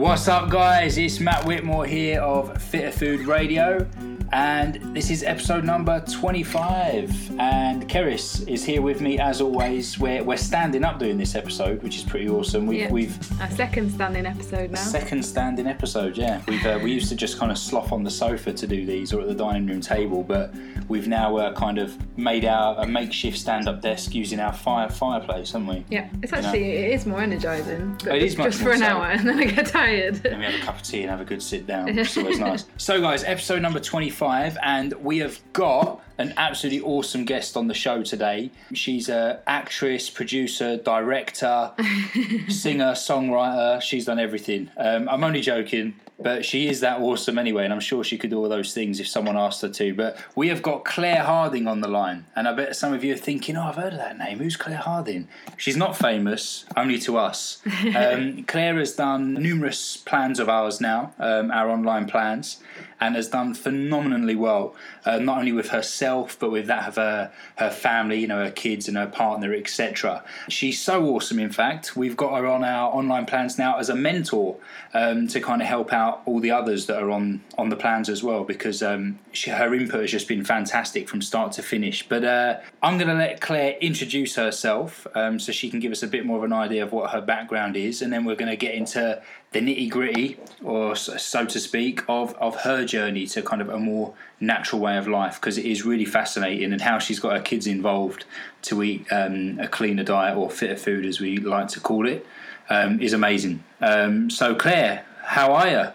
What's up, guys? It's Matt Whitmore here of Fitter Food Radio, and this is episode number 25. And Keris is here with me as always. We're, we're standing up doing this episode, which is pretty awesome. We've, Yeah. we've Our second standing episode now. second standing episode, yeah. We've uh, we used to just kind of slough on the sofa to do these or at the dining room table, but we've now uh, kind of made our a makeshift stand-up desk using our fire fireplace, haven't we? yeah, it's actually it is more energising. But Oh, It is much just for an so. hour, and then I get tired. Then we have a cup of tea and have a good sit down, is always nice. So, guys, episode number 25, and we have got an absolutely awesome guest on the show today. She's a actress, producer, director, singer, songwriter. She's done everything. Um, I'm only joking, but she is that awesome anyway, and I'm sure she could do all those things if someone asked her to. But we have got Claire Harding on the line, and I bet some of you are thinking, "Oh, I've heard of that name. Who's Claire Harding?" She's not famous, only to us. Um, Claire has done numerous plans of ours now, um, our online plans, and has done phenomenally well. Uh, not only with herself, but with that of her her family, you know, her kids and her partner, etc. She's so awesome. In fact, we've got her on our online plans now as a mentor um, to kind of help out all the others that are on on the plans as well, because um, she, her input has just been fantastic from start to finish. But uh, I'm going to let Claire introduce herself um, so she can give us a bit more of an idea of what her background is, and then we're going to get into the nitty gritty, or so so to speak, of, of her journey to kind of a more natural way of life because it is really fascinating and how she's got her kids involved to eat um, a cleaner diet or fitter food, as we like to call it, um, is amazing. Um, so, Claire, how are you?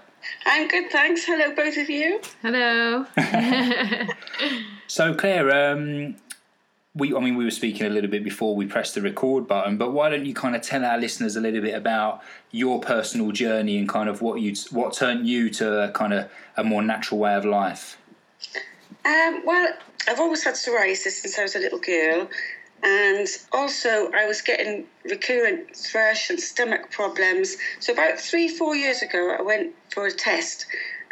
I'm good, thanks. Hello, both of you. Hello. So, Claire, um, we I mean, we were speaking a little bit before we pressed the record button, but why don't you kind of tell our listeners a little bit about your personal journey and kind of what you what turned you to a kind of a more natural way of life? Um, well, I've always had psoriasis since I was a little girl, and also I was getting recurrent thrush and stomach problems. So about three, four years ago, I went for a test,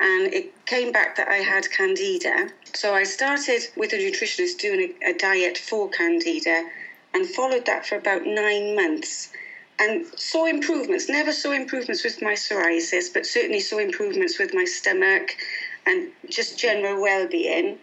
and it came back that I had candida. So I started with a nutritionist doing a, a diet for candida, and followed that for about nine months. and saw improvements. Never saw improvements with my psoriasis, but certainly saw improvements with my stomach and just general well-being.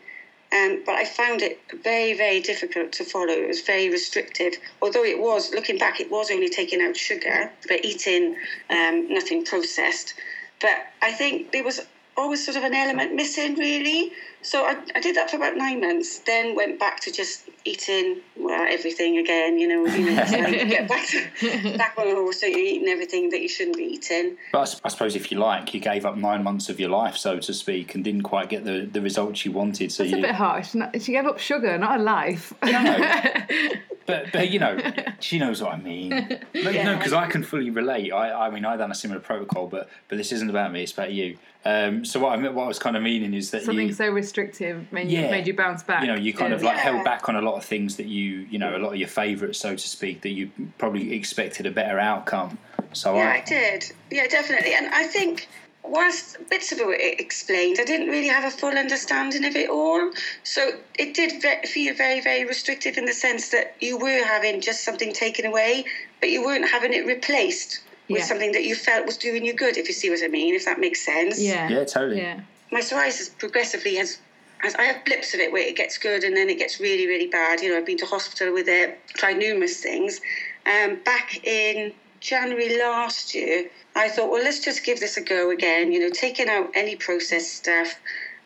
Um, but I found it very, very difficult to follow. It was very restrictive. Although it was, looking back, it was only taking out sugar, but eating um, nothing processed. But I think there was always sort of an element missing, really. So I, I did that for about nine months. Then went back to just eating well everything again. You know, you know, so you get back to, back on the horse. So you're eating everything that you shouldn't be eating. But I suppose if you like, you gave up nine months of your life, so to speak, and didn't quite get the, the results you wanted. So It's a bit harsh. She gave up sugar, not a life. but but you know, she knows what I mean. No, Yeah. because I can fully relate. I I mean, I done a similar protocol, but but this isn't about me. It's about you. Um, so what I what I was kind of meaning is that Something you, so restrictive made, you, made you bounce back. you know, you kind of Yeah. like held back on a lot of things that you, you know, a lot of your favourites, so to speak, that you probably expected a better outcome. So Yeah, I, I did. Yeah, definitely. And I think whilst bits of it explained, I didn't really have a full understanding of it all. So it did feel very, very restrictive in the sense that you were having just something taken away, but you weren't having it replaced with Yeah. something that you felt was doing you good, if you see what I mean, if that makes sense. Yeah. yeah, totally. Yeah. my psoriasis progressively has, has I have blips of it where it gets good and then it gets really really bad. You know, I've been to hospital with it, tried numerous things. Um, back in January last year, I thought, well, let's just give this a go again. You know, taking out any processed stuff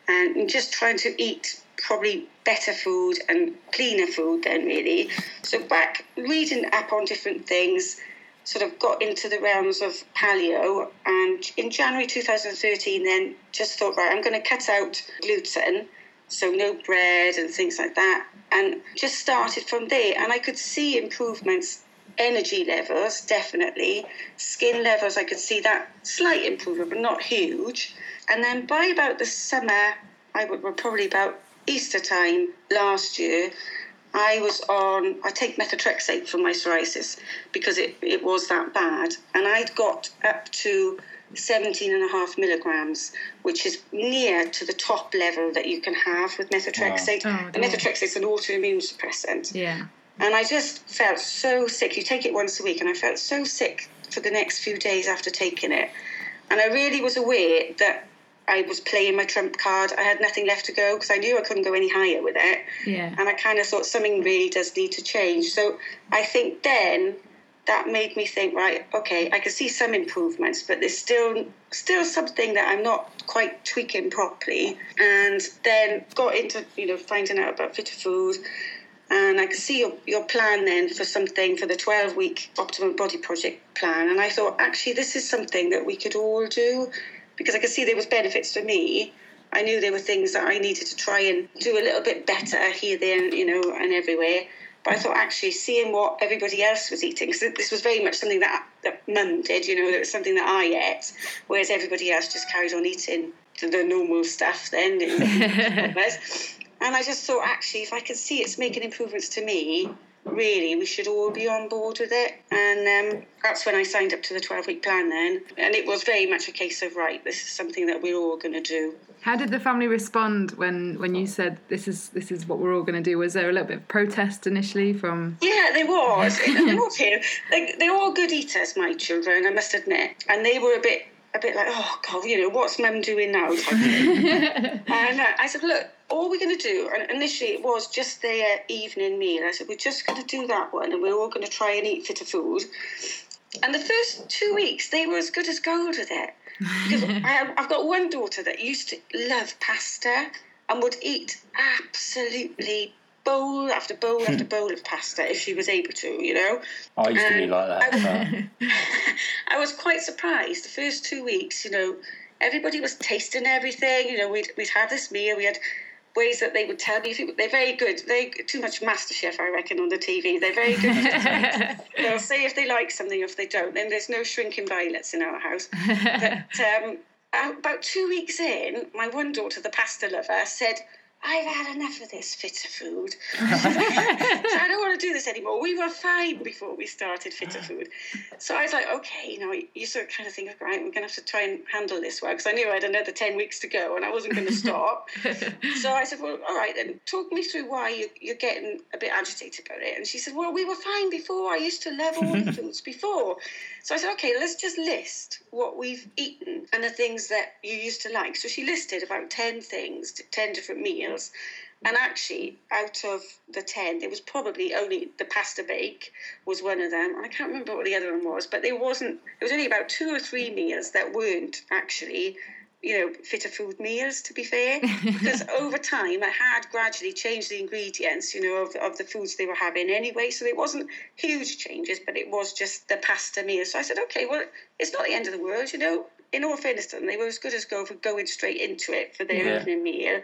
and just trying to eat probably better food and cleaner food then really. So back reading up on different things sort of got into the realms of paleo and in January 2013 then just thought right I'm going to cut out gluten so no bread and things like that and just started from there and I could see improvements energy levels definitely skin levels I could see that slight improvement but not huge and then by about the summer I would well, probably about Easter time last year I was on, I take methotrexate for my psoriasis because it, it was that bad. And I'd got up to 17 and a half milligrams, which is near to the top level that you can have with methotrexate. Wow. Oh, and dear. methotrexate's an autoimmune suppressant. Yeah. And I just felt so sick. You take it once a week, and I felt so sick for the next few days after taking it. And I really was aware that I was playing my trump card. I had nothing left to go because I knew I couldn't go any higher with it. Yeah. And I kind of thought something really does need to change. So I think then that made me think, right, okay, I can see some improvements, but there's still still something that I'm not quite tweaking properly. And then got into, you know, finding out about fitter food. And I could see your, your plan then for something for the 12 week Optimum Body Project plan. And I thought, actually, this is something that we could all do because I could see there was benefits for me. I knew there were things that I needed to try and do a little bit better here, there, you know, and everywhere. But I thought actually seeing what everybody else was eating, because this was very much something that, that mum did, you know, it was something that I ate, whereas everybody else just carried on eating the normal stuff then. and I just thought actually if I can see it's making improvements to me, really we should all be on board with it and um, that's when i signed up to the 12 week plan then and it was very much a case of right this is something that we're all going to do How did the family respond when when you said this is this is what we're all going to do? Was there a little bit of protest initially from? yeah there was they were okay. like they're all good eaters my children i must admit and they were a bit a bit like oh god you know what's mum doing now? Type of thing. and uh, i said look all we're going to do and initially it was just their evening meal. I said we're just going to do that one and we're all going to try and eat fitter food. And the first two weeks they were as good as gold with it. Because I, I've got one daughter that used to love pasta and would eat absolutely bowl after bowl after bowl of pasta if she was able to, you know. I used to be Um, like that. but- I was quite surprised the first two weeks, you know, everybody was tasting everything, you know, we'd, we'd have this meal, we had ways that they would tell me if it, they're very good they too much master chef i reckon on the tv they're very good they'll say if they like something if they don't then there's no shrinking violets in our house but um, about two weeks in, my one daughter, the pasta lover, said, I've had enough of this fitter food. I don't want to do this anymore. We were fine before we started fitter food. So I was like, okay, you know, you sort of kind of think, right, we're going to have to try and handle this well, because I knew I had another 10 weeks to go and I wasn't going to stop. so I said, well, all right, then talk me through why you, you're getting a bit agitated about it. And she said, well, we were fine before. I used to love all the foods before. So I said, okay, let's just list what we've eaten and the things that you used to like. So she listed about 10 things, 10 different meals. And actually, out of the 10, there was probably only the pasta bake was one of them. I can't remember what the other one was, but there wasn't, there was only about two or three meals that weren't actually, you know, fitter food meals, to be fair. because over time, I had gradually changed the ingredients, you know, of, of the foods they were having anyway. So it wasn't huge changes, but it was just the pasta meal. So I said, okay, well, it's not the end of the world, you know. In all fairness to them, they were as good as gold for going straight into it for their Yeah. evening meal.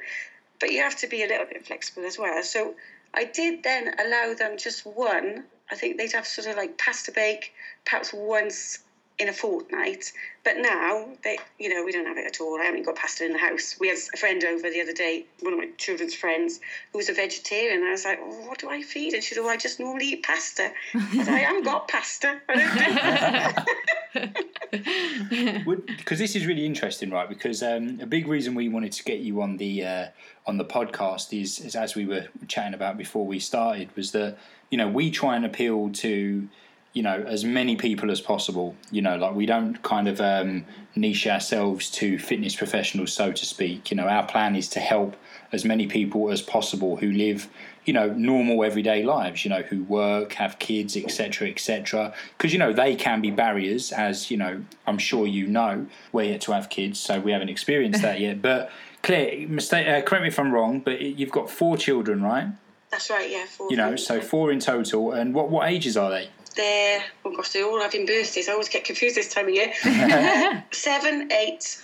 But you have to be a little bit flexible as well. So I did then allow them just one. I think they'd have sort of like pasta bake, perhaps once in a fortnight. But now they, you know, we don't have it at all. I haven't got pasta in the house. We had a friend over the other day, one of my children's friends, who was a vegetarian. I was like, oh, what do I feed? And she said, oh, I just normally eat pasta. I said, I haven't got pasta. I don't do pasta. because this is really interesting, right? Because um, a big reason we wanted to get you on the uh, on the podcast is, is, as we were chatting about before we started, was that you know we try and appeal to you know as many people as possible. You know, like we don't kind of um, niche ourselves to fitness professionals, so to speak. You know, our plan is to help as many people as possible who live you know normal everyday lives you know who work have kids etc etc because you know they can be barriers as you know i'm sure you know we're yet to have kids so we haven't experienced that yet but claire mistake uh, correct me if i'm wrong but you've got four children right That's right, yeah. Four you know so four in total and what what ages are they they're oh gosh, they're all having birthdays. I always get confused this time of year. Seven, eight,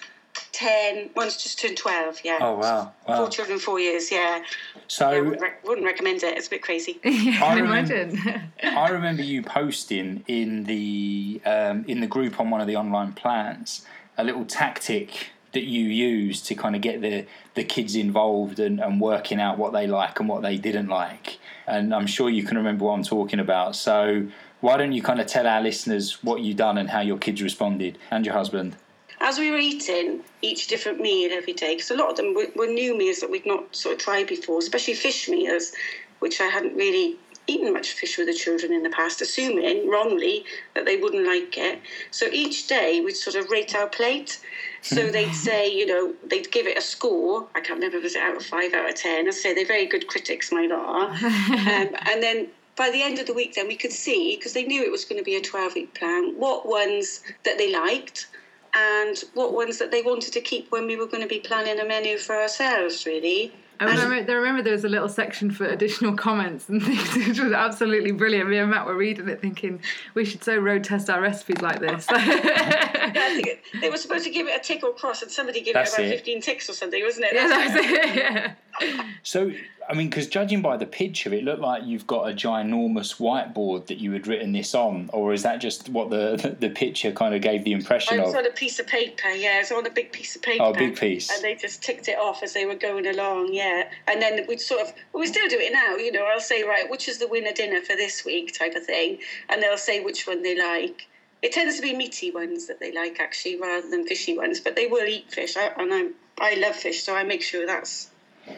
ten. One's just turned twelve. Yeah. oh wow Four children, four years. Yeah. so I wouldn't, rec- wouldn't recommend it. It's a bit crazy. yeah, I I can remember- imagine. I remember you posting in the um, in the group on one of the online plans a little tactic that you use to kind of get the the kids involved and, and working out what they like and what they didn't like. And I'm sure you can remember what I'm talking about. So why don't you kind of tell our listeners what you've done and how your kids responded and your husband? As we were eating each different meal every day, because a lot of them were, were new meals that we'd not sort of tried before, especially fish meals, which I hadn't really eaten much fish with the children in the past, assuming wrongly that they wouldn't like it. So each day we'd sort of rate our plate. So they'd say, you know, they'd give it a score. I can't remember if it was out of five, out of ten. I'd say they're very good critics, my lot um, and then by the end of the week, then we could see because they knew it was going to be a twelve-week plan. What ones that they liked and what ones that they wanted to keep when we were going to be planning a menu for ourselves, really. I remember, I remember there was a little section for additional comments and things, which was absolutely brilliant. Me and Matt were reading it thinking we should so road test our recipes like this. Yeah, I think it, they were supposed to give it a tick or cross, and somebody gave That's it about it. 15 ticks or something, wasn't it? yeah, That's that was it. Yeah. So, I mean, because judging by the picture, it looked like you've got a ginormous whiteboard that you had written this on, or is that just what the the picture kind of gave the impression oh, I was of? on a piece of paper, yeah, it was on a big piece of oh, paper. Oh, big piece. And they just ticked it off as they were going along, yeah. And then we'd sort of, well, we still do it now, you know, I'll say, right, which is the winner dinner for this week type of thing. And they'll say which one they like. It tends to be meaty ones that they like, actually, rather than fishy ones, but they will eat fish. I, and I'm, I love fish, so I make sure that's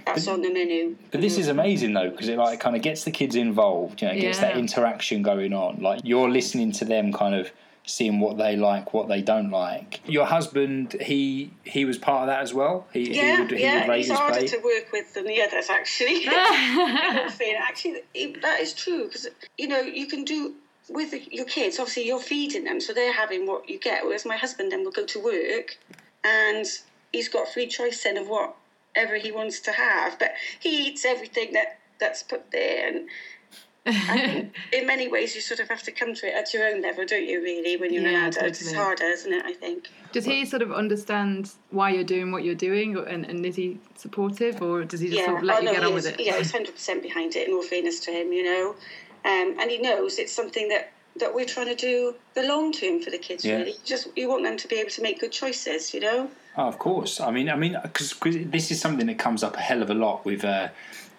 that's on the menu. But this is amazing though, because it like kind of gets the kids involved. You know, it gets that interaction going on. Like you're listening to them, kind of seeing what they like, what they don't like. Your husband, he he was part of that as well. He, Yeah, he would, he yeah, would rate he's harder plate. to work with than the others, actually. Actually, that is true because you know you can do with your kids. Obviously, you're feeding them, so they're having what you get. Whereas my husband then will go to work, and he's got free choice then of whatever he wants to have. But he eats everything that that's put there, and I in many ways you sort of have to come to it at your own level, don't you? Really, when you're Yeah, an adult, it's harder, isn't it? I think. Does he sort of understand why you're doing what you're doing, or- and, and is he supportive, or does he just sort of let oh, you no, get on is. with it? Yeah, he's hundred percent behind it. In all fairness to him, you know, um, and he knows it's something that that we're trying to do the long term for the kids. Yeah. Really, just you want them to be able to make good choices, you know. Oh, of course. I mean, I mean, because this is something that comes up a hell of a lot with, uh,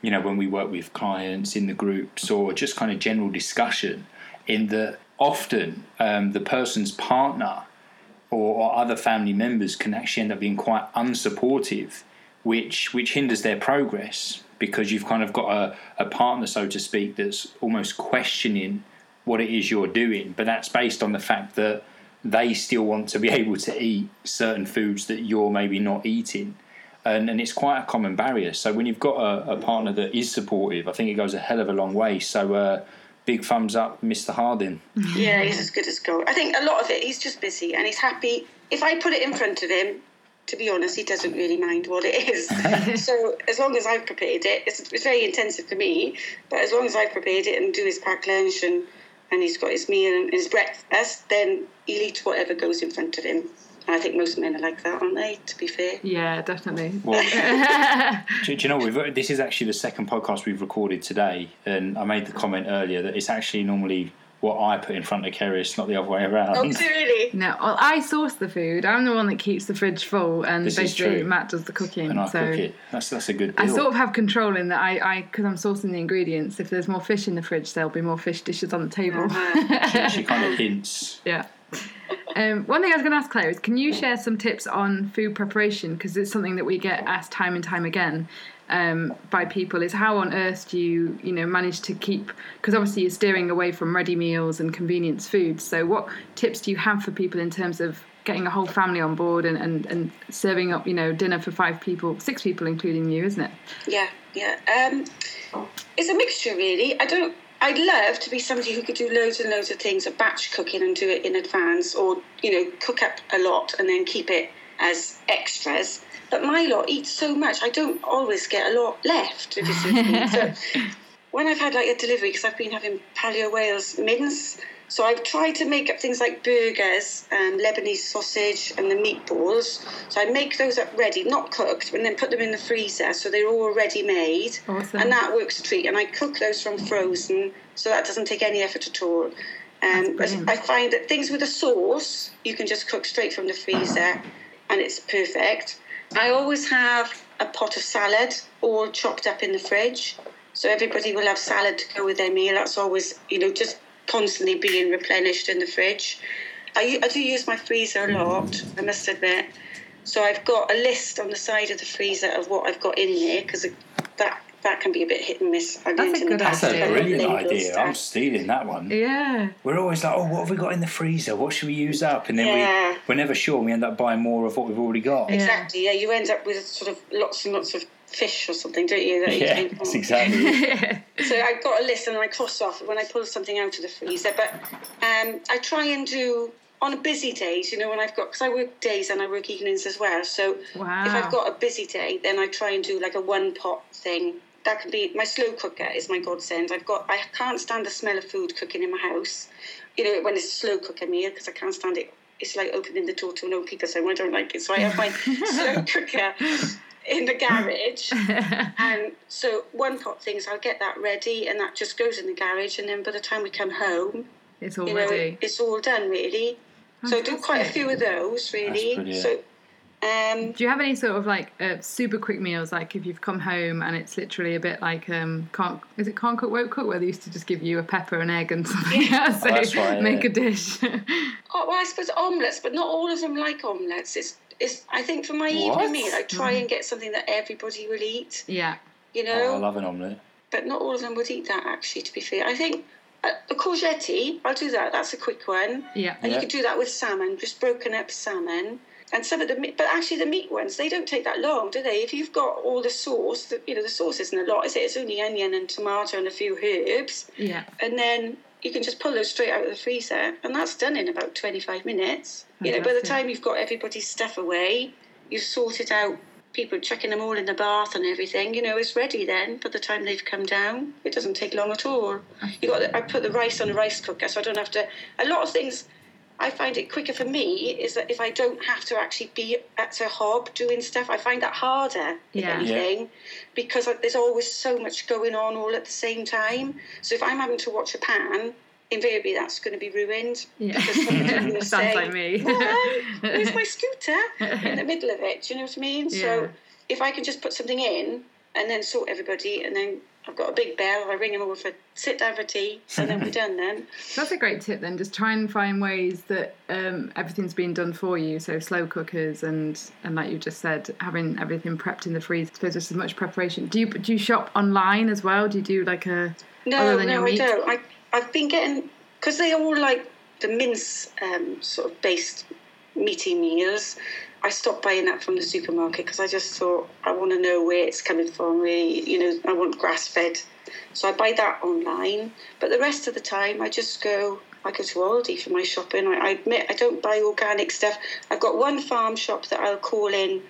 you know, when we work with clients in the groups or just kind of general discussion. In that, often um, the person's partner or, or other family members can actually end up being quite unsupportive, which which hinders their progress because you've kind of got a, a partner, so to speak, that's almost questioning what it is you're doing, but that's based on the fact that they still want to be able to eat certain foods that you're maybe not eating. And, and it's quite a common barrier. So when you've got a, a partner that is supportive, I think it goes a hell of a long way. So uh, big thumbs up, Mr. Harding. Yeah, he's as good as gold. I think a lot of it, he's just busy and he's happy. If I put it in front of him, to be honest, he doesn't really mind what it is. so as long as I've prepared it, it's, it's very intensive for me, but as long as I've prepared it and do his pack lunch and, and he's got his meal and his breakfast, then he'll eat whatever goes in front of him. And I think most men are like that, aren't they, to be fair? Yeah, definitely. Well, do, do you know we've, this is actually the second podcast we've recorded today, and I made the comment earlier that it's actually normally what I put in front of Keris, not the other way around. Oh, really? No, well, I source the food. I'm the one that keeps the fridge full, and This basically. Matt does the cooking. and I so cook it. That's that's a good deal. I sort of have control in that. I, I, because I'm sourcing the ingredients. If there's more fish in the fridge, there'll be more fish dishes on the table. She, she kind of hints. Yeah. Um, one thing I was going to ask Claire is, can you share some tips on food preparation? Because it's something that we get asked time and time again um, by people. Is how on earth do you, you know, manage to keep? Because obviously you're steering away from ready meals and convenience foods. So what tips do you have for people in terms of getting a whole family on board and, and, and serving up, you know, dinner for five people, six people, including you, isn't it? Yeah, yeah. Um, it's a mixture, really. I don't. I'd love to be somebody who could do loads and loads of things, a batch cooking and do it in advance, or you know, cook up a lot and then keep it as extras. But my lot eat so much, I don't always get a lot left. If you see what I mean. So when I've had like a delivery, because I've been having Paleo Wales mince, so I've tried to make up things like burgers and Lebanese sausage and the meatballs. So I make those up ready, not cooked, and then put them in the freezer so they're all ready made. Awesome. And that works a treat. And I cook those from frozen, so that doesn't take any effort at all. Um. I find that things with a sauce, you can just cook straight from the freezer and it's perfect. I always have a pot of salad all chopped up in the fridge. So everybody will have salad to go with their meal. That's always, you know, just constantly being replenished in the fridge. I do use my freezer a lot, I must admit. So I've got a list on the side of the freezer of what I've got in there because that that can be a bit hit and miss. I That's a good That's a idea. about brilliant label idea. I'm stealing that one. Yeah. We're always like, oh, what have we got in the freezer? What should we use up? And then Yeah. we, we're never sure. We end up buying more of what we've already got. Yeah. Exactly. Yeah, you end up with sort of lots and lots of fish or something, don't you? That you Yeah, think, that's oh. exactly. So I've got a list and I cross off when I pull something out of the freezer. But um, I try and do on a busy days, you know, when I've got because I work days and I work evenings as well. So Wow. if I've got a busy day, then I try and do like a one pot thing. That can be my slow cooker is my godsend. I've got I can't stand the smell of food cooking in my house. You know when it's a slow cooker meal because I can't stand it. It's like opening the door to an old people's so I don't like it, so I have my slow cooker in the garage. And so one pot things, I'll get that ready, and that just goes in the garage. And then by the time we come home, it's all you know, ready. it's all done really. So I do quite a few of those really. brilliant. So, um, Do you have any sort of like uh, super quick meals, like if you've come home and it's literally a bit like um can't is it can't cook won't cook where they used to just give you a pepper and egg and something else, so Oh, that's right, make yeah. a dish. oh, well, I suppose omelets, but not all of them like omelets. It's, it's. I think for my What? evening meal, I try and get something that everybody will eat. yeah, You Oh, I love an omelette. but not all of them would eat that. Actually, to be fair, I think. uh, A courgette, I'll do that. That's a quick one. yeah, And Yeah. you could do that with salmon, just broken up salmon. And some of the meat, but actually the meat ones, they don't take that long, do they? If you've got all the sauce, the, you know, the sauce isn't a lot, is it? It's only onion and tomato and a few herbs. yeah. And then you can just pull those straight out of the freezer. And that's done in about 25 minutes. Oh, you know, by the time you've got everybody's stuff away, you've sorted out people chucking them all in the bath and everything, you know, it's ready then by the time they've come down. It doesn't take long at all. You got the, I put the rice on a rice cooker so I don't have to a lot of things I find it quicker for me is that if I don't have to actually be at a hob doing stuff, I find that harder, if Yeah. Yeah. anything, because there's always so much going on all at the same time. So if I'm having to watch a pan, invariably that's going to be ruined. Yeah. Because somebody's going to Sounds say, like me. "Mum, where's my scooter? In the middle of it, do you know what I mean? Yeah. So if I can just put something in and then sort everybody, and then I've got a big bell, I ring them all for sit down for tea, and then we're done then. That's a great tip. Then just try and find ways that um, everything's been done for you. So slow cookers and and like you just said, having everything prepped in the freezer. I suppose there's as much preparation. Do you do you shop online as well? Do you do like a No, other than your no, I don't. I, I've been getting because they all like the mince um, sort of based meaty meals. I stopped buying that from the supermarket because I just thought I want to know where it's coming from. Really, you know, I want grass fed, so I buy that online. But the rest of the time, I just go. I go to Aldi for my shopping. I, I admit I don't buy organic stuff. I've got one farm shop that I'll call in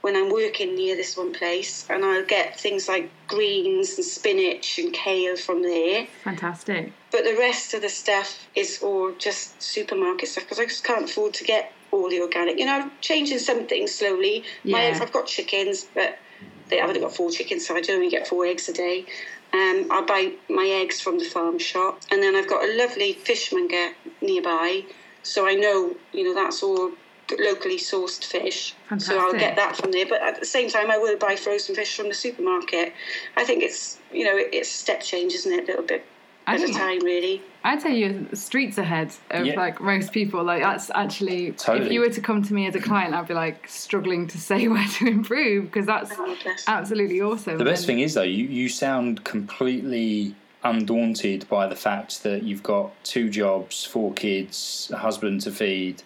when I'm working near this one place, and I'll get things like greens and spinach and kale from there. fantastic? But the rest of the stuff is all just supermarket stuff because I just can't afford to get all the organic. You know, I'm changing some things slowly. My Yeah. eggs, I've got chickens, but they I've only got four chickens, so I do only get four eggs a day. Um, I buy my eggs from the farm shop, and then I've got a lovely fishmonger nearby, so I know you know that's all locally sourced fish. So I'll get that from there. But at the same time, I will buy frozen fish from the supermarket. I think it's you know it's a step change, isn't it? A little bit at a time, really. I'd say you're streets ahead of Yeah. like most people. Like that's actually if you were to come to me as a client, I'd be like struggling to say where to improve because that's Oh, absolutely awesome. The best And- thing is though, you, you sound completely undaunted by the fact that you've got two jobs, four kids, a husband to feed,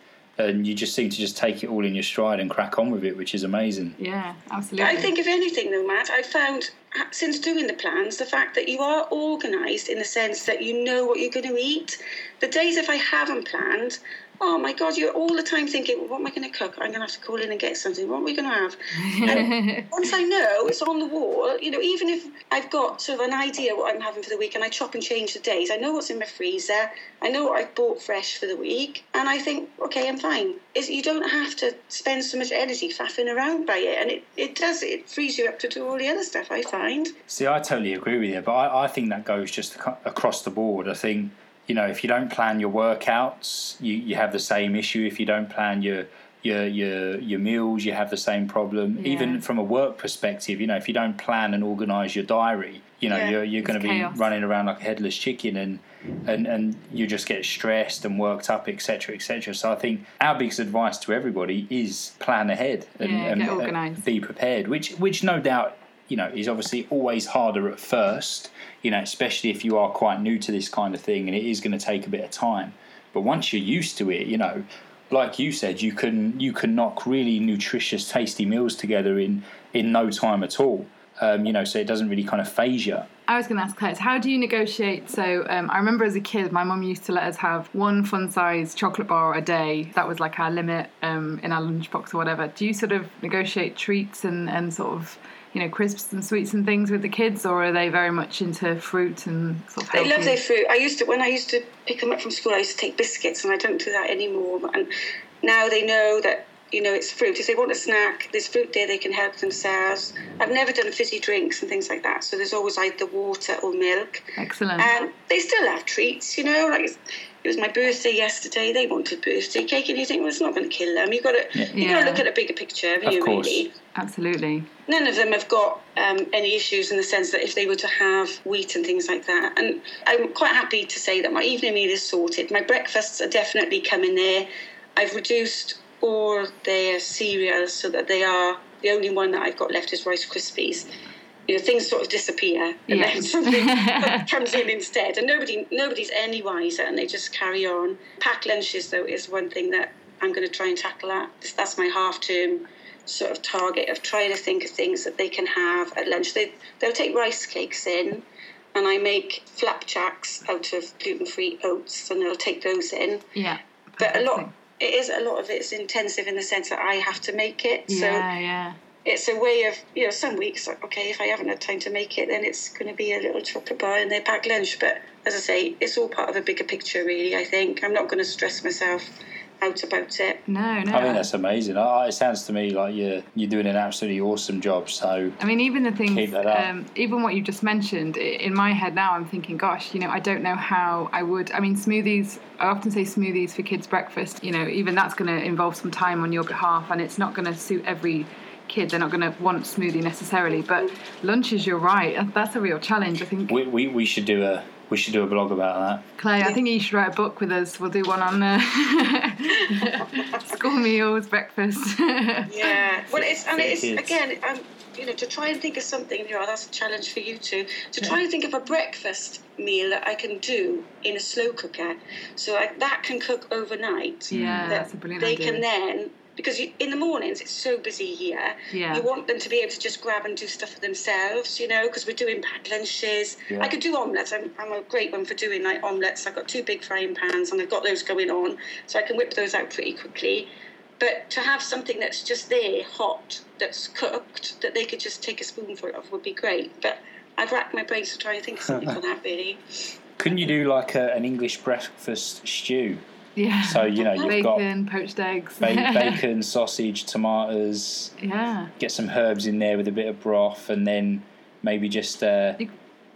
and you just seem to just take it all in your stride and crack on with it, which is amazing. Yeah, absolutely. I think, if anything, though, Matt, I found since doing the plans the fact that you are organised in the sense that you know what you're going to eat. The days if I haven't planned, oh my God, you're all the time thinking, well, what am I going to cook? I'm going to have to call in and get something. What are we going to have? And once I know it's on the wall, you know, even if I've got sort of an idea what I'm having for the week and I chop and change the days, I know what's in my freezer, I know what I've bought fresh for the week, and I think, okay, I'm fine. It's, you don't have to spend so much energy faffing around by it, and it, it does, it frees you up to do all the other stuff, I find. See, I totally agree with you, but I, I think that goes just across the board. I think, you know, if you don't plan your workouts, you, you have the same issue. If you don't plan your your your your meals, you have the same problem. Yeah. Even from a work perspective, you know, if you don't plan and organise your diary, you know, Yeah. you're you're going to be running around like a headless chicken, and and and you just get stressed and worked up, etc., etc. So I think our biggest advice to everybody is plan ahead and, Yeah, and uh, organised. be prepared. Which which no doubt you know is obviously always harder at first. You know, especially if you are quite new to this kind of thing, and it is going to take a bit of time. But once you're used to it, you know, like you said, you can you can knock really nutritious, tasty meals together in in no time at all. Um, you know, so it doesn't really kind of phase you. I was going to ask Claire, how do you negotiate? So um, I remember as a kid, my mum used to let us have one fun-sized chocolate bar a day. That was like our limit um, in our lunchbox or whatever. Do you sort of negotiate treats and, and sort of you know crisps and sweets and things with the kids, or are they very much into fruit and sort of? They love their fruit. I used to when I used to pick them up from school. I used to take biscuits, and I don't do that anymore. And now they know that you know it's fruit. If they want a snack, there's fruit there. They can help themselves. I've never done fizzy drinks and things like that. So there's always either water or milk. Excellent. And they still have treats, you know, like. It was my birthday yesterday. They wanted birthday cake, and you think, well, it's not going to kill them. You've got to, you got to look at a bigger picture, haven't Of you? course. Really, Absolutely. none of them have got um, any issues in the sense that if they were to have wheat and things like that. And I'm quite happy to say that my evening meal is sorted. My breakfasts are definitely coming there. I've reduced all their cereals so that they are the only one that I've got left is Rice Krispies. You know, things sort of disappear and Yeah. then something comes in instead, and nobody nobody's any wiser, and they just carry on. Packed lunches though is one thing that I'm going to try and tackle. That that's my half term sort of target of trying to think of things that they can have at lunch. They they'll take rice cakes in, and I make flapjacks out of gluten free oats, and they'll take those in. Yeah. But a lot. It is a lot of it's intensive in the sense that I have to make it. So Yeah, yeah. It's a way of you know some weeks okay if i haven't had time to make it then it's going to be a little chocolate bar and their packed lunch but as i say it's all part of a bigger picture really i think i'm not going to stress myself out about it No, no. I think that's amazing. Uh, It sounds to me like you're you're doing an absolutely awesome job. So I mean, even the things, Keep that up. um, even what you just mentioned, in my head now, I'm thinking, gosh, you know, I don't know how I would. I mean, smoothies, I often say smoothies for kids' breakfast, you know, even that's going to involve some time on your behalf and it's not going to suit every kid. They're not going to want smoothie necessarily. But lunches, you're right, that's a real challenge. I think, we, we, we should do a we should do a blog about that. Clay, I think you should write a book with us. We'll do one on uh, school meals, breakfast. yeah well it's and it's again um, you know to try and think of something you know that's a challenge for you too to try and think of a breakfast meal that i can do in a slow cooker so I, that can cook overnight Yeah, that that's a brilliant they idea. can then because you, in the mornings it's so busy here. Yeah. you want them to be able to just grab and do stuff for themselves you know because we're doing packed lunches. Yeah. i could do omelets. I'm, I'm a great one for doing like omelets. I've got two big frying pans and i've got those going on so i can whip those out pretty quickly. But to have something that's just there hot that's cooked that they could just take a spoonful of would be great. But i've racked my brains to try and think of something for that really. Couldn't you do like a, an English breakfast stew? Yeah. So you know you've got bacon, poached eggs. ba- bacon, sausage, tomatoes. yeah. Get some herbs in there with a bit of broth, and then maybe just uh,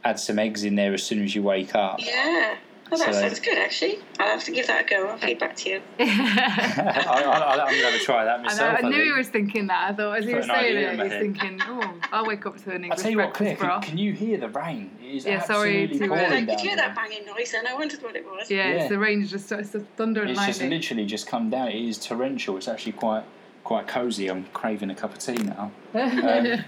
add some eggs in there as soon as you wake up. yeah well that So- sounds good actually i'll have to give that a go i'll feed back to you I, I, I'm going to try that I, know, myself. I I knew he think. was thinking that. I thought as he Put was saying it, my was thinking, "Oh, I'll wake up to an English I English tell you what, breakfast Claire, can, can you hear the rain? It is Yeah, sorry absolutely to, pouring I down could hear here. that banging noise and I wondered what it was. yeah, Yeah. it's the rain just it's the thunder and It's just literally just come down. It is torrential. It's actually quite quite cosy. I'm craving a cup of tea now. Um,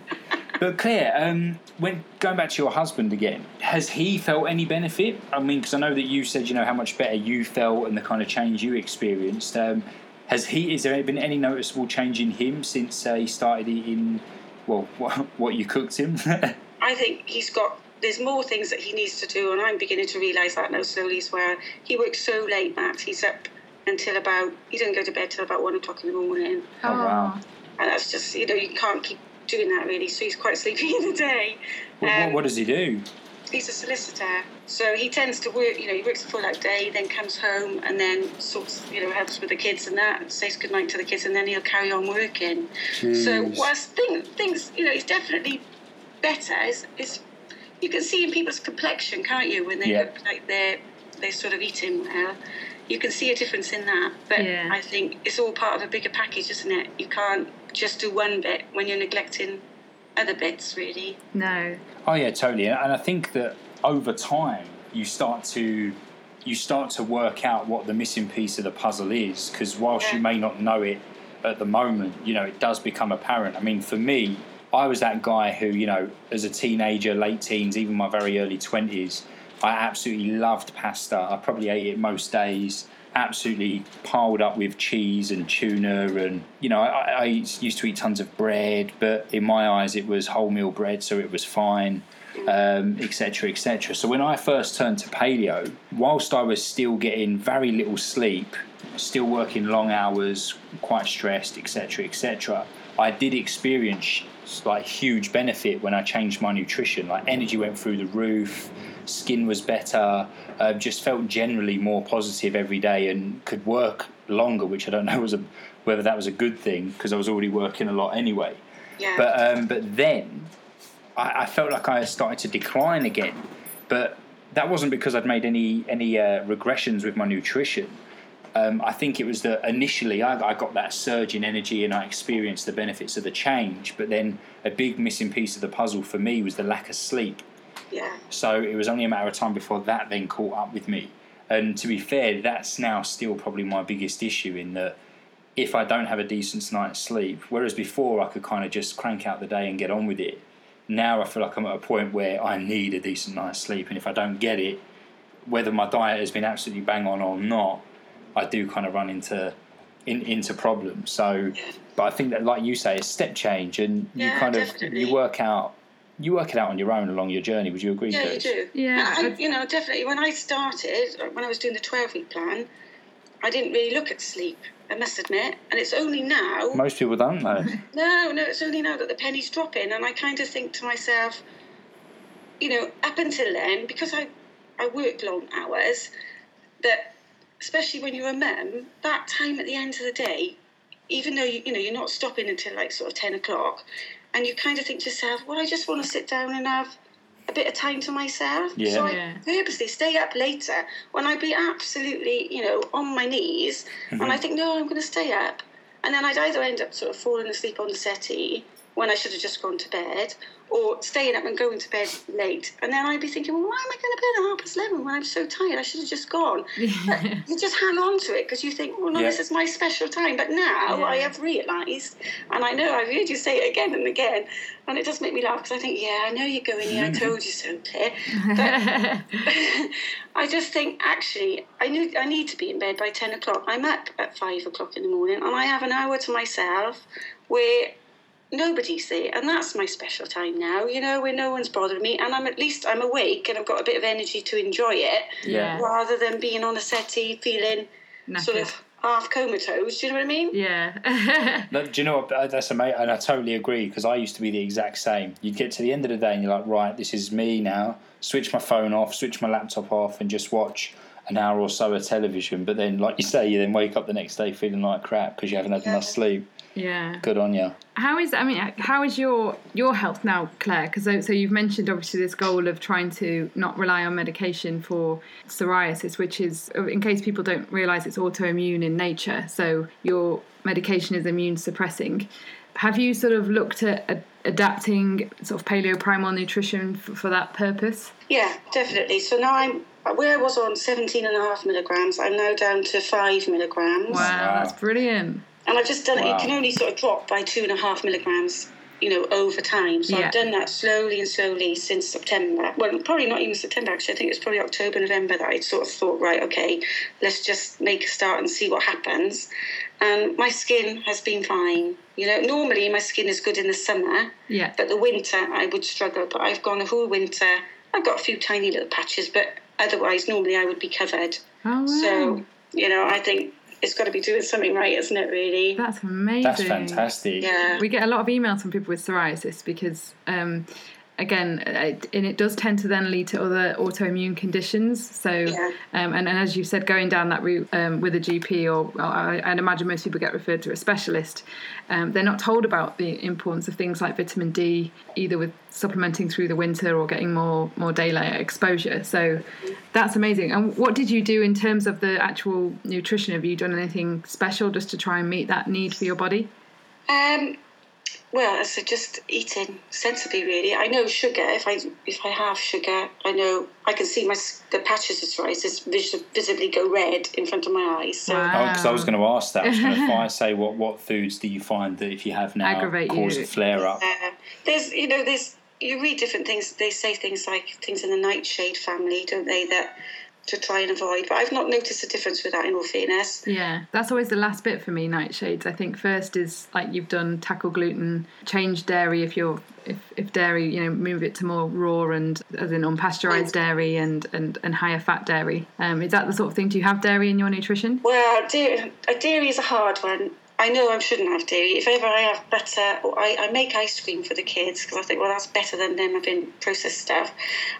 but Claire, um, when going back to your husband again, has he felt any benefit? I mean, because I know that you said you know how much better you felt and the kind of change you experienced. Um, has he? Is there been any noticeable change in him since uh, he started eating? Well, what, what you cooked him? I think he's got. There's more things that he needs to do, and I'm beginning to realise that now slowly as well. He works so late, Matt. He's up until about. He doesn't go to bed till about one o'clock in the morning, Oh, wow. and that's just you know you can't keep doing that really. So he's quite sleepy in the day. what, what, Um, what does he do? He's a solicitor, so he tends to work. You know, he works a full out day, then comes home and then sorts, you know, helps with the kids and that, says goodnight to the kids, and then he'll carry on working. So whilst thing, things, you know, he's definitely better. Is is you can see in people's complexion, can't you, when they Yeah. look like they're they're sort of eating well. You can see a difference in that, but Yeah. I think it's all part of a bigger package, isn't it? You can't just do one bit when you're neglecting other bits, really. no, Oh yeah, totally. And and I think that over time you start to you start to work out what the missing piece of the puzzle is because whilst you may not know it at the moment, you know it does become apparent. I mean, for me, I was that guy who, you know, as a teenager, late teens, even my very early 20s, I absolutely loved pasta. I probably ate it most days. Absolutely piled up with cheese and tuna, and you know, I, I used to eat tons of bread, but in my eyes, it was wholemeal bread, so it was fine, etc., um, etc. Et so when I first turned to paleo, whilst I was still getting very little sleep, still working long hours, quite stressed, etc., etc., I did experience like huge benefit when I changed my nutrition. Like energy went through the roof, skin was better, uh, just felt generally more positive every day, and could work longer, which I don't know was a, whether that was a good thing because I was already working a lot anyway. Yeah. But um, but then I, I, felt like I started to decline again, but that wasn't because I'd made any any uh, regressions with my nutrition. Um, I think it was that initially I, I, got that surge in energy and I experienced the benefits of the change, but then a big missing piece of the puzzle for me was the lack of sleep. Yeah. So it was only a matter of time before that then caught up with me. And to be fair, that's now still probably my biggest issue in that if I don't have a decent night's sleep, whereas before I could kind of just crank out the day and get on with it, now I feel like I'm at a point where I need a decent night's sleep. And if I don't get it, whether my diet has been absolutely bang on or not, I do kind of run into in, into problems. So, but I think that, like you say, it's step change, and yeah, you kind definitely. of you work out you work it out on your own along your journey. Would you agree? Yeah, Coach? you do. Yeah, I, you know, definitely. When I started, uh, when I was doing the twelve-week plan, I didn't really look at sleep. I must admit, and it's only now. Most people don't though. No, no, it's only now that the penny's dropping, and I kind of think to myself, you know, up until then, because I, I worked long hours, that especially when you're a mum, that time at the end of the day, even though you, you know you're not stopping until like sort of ten o'clock, and you kind of think to yourself, well, I just want to sit down and have a bit of time to myself. Yeah. So I Yeah. purposely stay up later when I'd be absolutely, you know, on my knees, and mm-hmm. I think, no, I'm going to stay up. And then I'd either end up sort of falling asleep on the settee when I should have just gone to bed, or staying up and going to bed late. And then I'd be thinking, well, why am I going to bed at half past 11 when I'm so tired? I should have just gone. But you just hang on to it because you think, well, no, Yeah. this is my special time. But now I have realised, and I know I've heard you say it again and again, and it does make me laugh because I think, yeah, I know you're going here. I told you so, Claire. But I just think actually I knew I need to be in bed by ten o'clock. I'm up at five o'clock in the morning, and I have an hour to myself where nobody's there, and that's my special time now. You know, where no one's bothering me, and I'm at least I'm awake and I've got a bit of energy to enjoy it, Yeah. rather than being on a settee feeling sort of half comatose. Do you know what I mean? yeah. But do you know what? Uh, That's amazing, and I totally agree because I used to be the exact same. You'd get to the end of the day and you're like, right, this is me now. Switch my phone off, switch my laptop off, and just watch an hour or so of television. But then, like you say, you then wake up the next day feeling like crap because you haven't had enough sleep. Yeah. Good on you. How is I mean how is your your health now, Claire? Because so, so you've mentioned obviously this goal of trying to not rely on medication for psoriasis, which is uh, in case people don't realise it's autoimmune in nature. So your medication is immune suppressing. Have you sort of looked at a- adapting sort of paleo primal nutrition for, for that purpose? Yeah, definitely. So now I'm where I was on 17 and a half milligrams, I'm now down to five milligrams. Wow, Wow. that's brilliant. And I've just done it. Wow. You can only sort of drop by two and a half milligrams, you know, over time. So Yeah. I've done that slowly and slowly since September. Well, probably not even September, actually. I think it was probably October, November that I sort of thought, right, okay, let's just make a start and see what happens. And my skin has been fine. You know, normally my skin is good in the summer, Yeah. but the winter I would struggle. But I've gone a whole winter. I've got a few tiny little patches, but otherwise, normally I would be covered. Oh wow. So, you know, I think it's got to be doing something right, isn't it, really? that's amazing. That's fantastic. Yeah. we get a lot of emails from people with psoriasis because um, again it, and it does tend to then lead to other autoimmune conditions. So Yeah. um, and, and as you said going down that route um, with a gp or, or I, i'd imagine most people get referred to a specialist. Um, they're not told about the importance of things like vitamin d either with supplementing through the winter or getting more more daylight exposure. So that's amazing. And what did you do in terms of the actual nutrition? Have you done anything special just to try and meet that need for your body? Um, well, so just eating sensibly, really. I know sugar. If I if I have sugar, I know I can see my the patches of psoriasis vis- visibly go red in front of my eyes. So Wow. Because I was going to ask that. I was going to find, say what what foods do you find that if you have now Aggravate cause you. a flare up? uh, there's you know there's you read different things. They say things like things in the nightshade family, don't they? That to try and avoid. But I've not noticed a difference with that. In all fairness, Yeah, that's always the last bit for me. Nightshades. I think first is like you've done tackle gluten, change dairy if you're if, if dairy, you know, move it to more raw and as in unpasteurized dairy and and and higher fat dairy. Um, is that the sort of thing? Do you have dairy in your nutrition? Well, dairy, dairy is a hard one. I know I shouldn't have dairy. If ever I have butter, or I, I make ice cream for the kids because I think, well, that's better than them having processed stuff,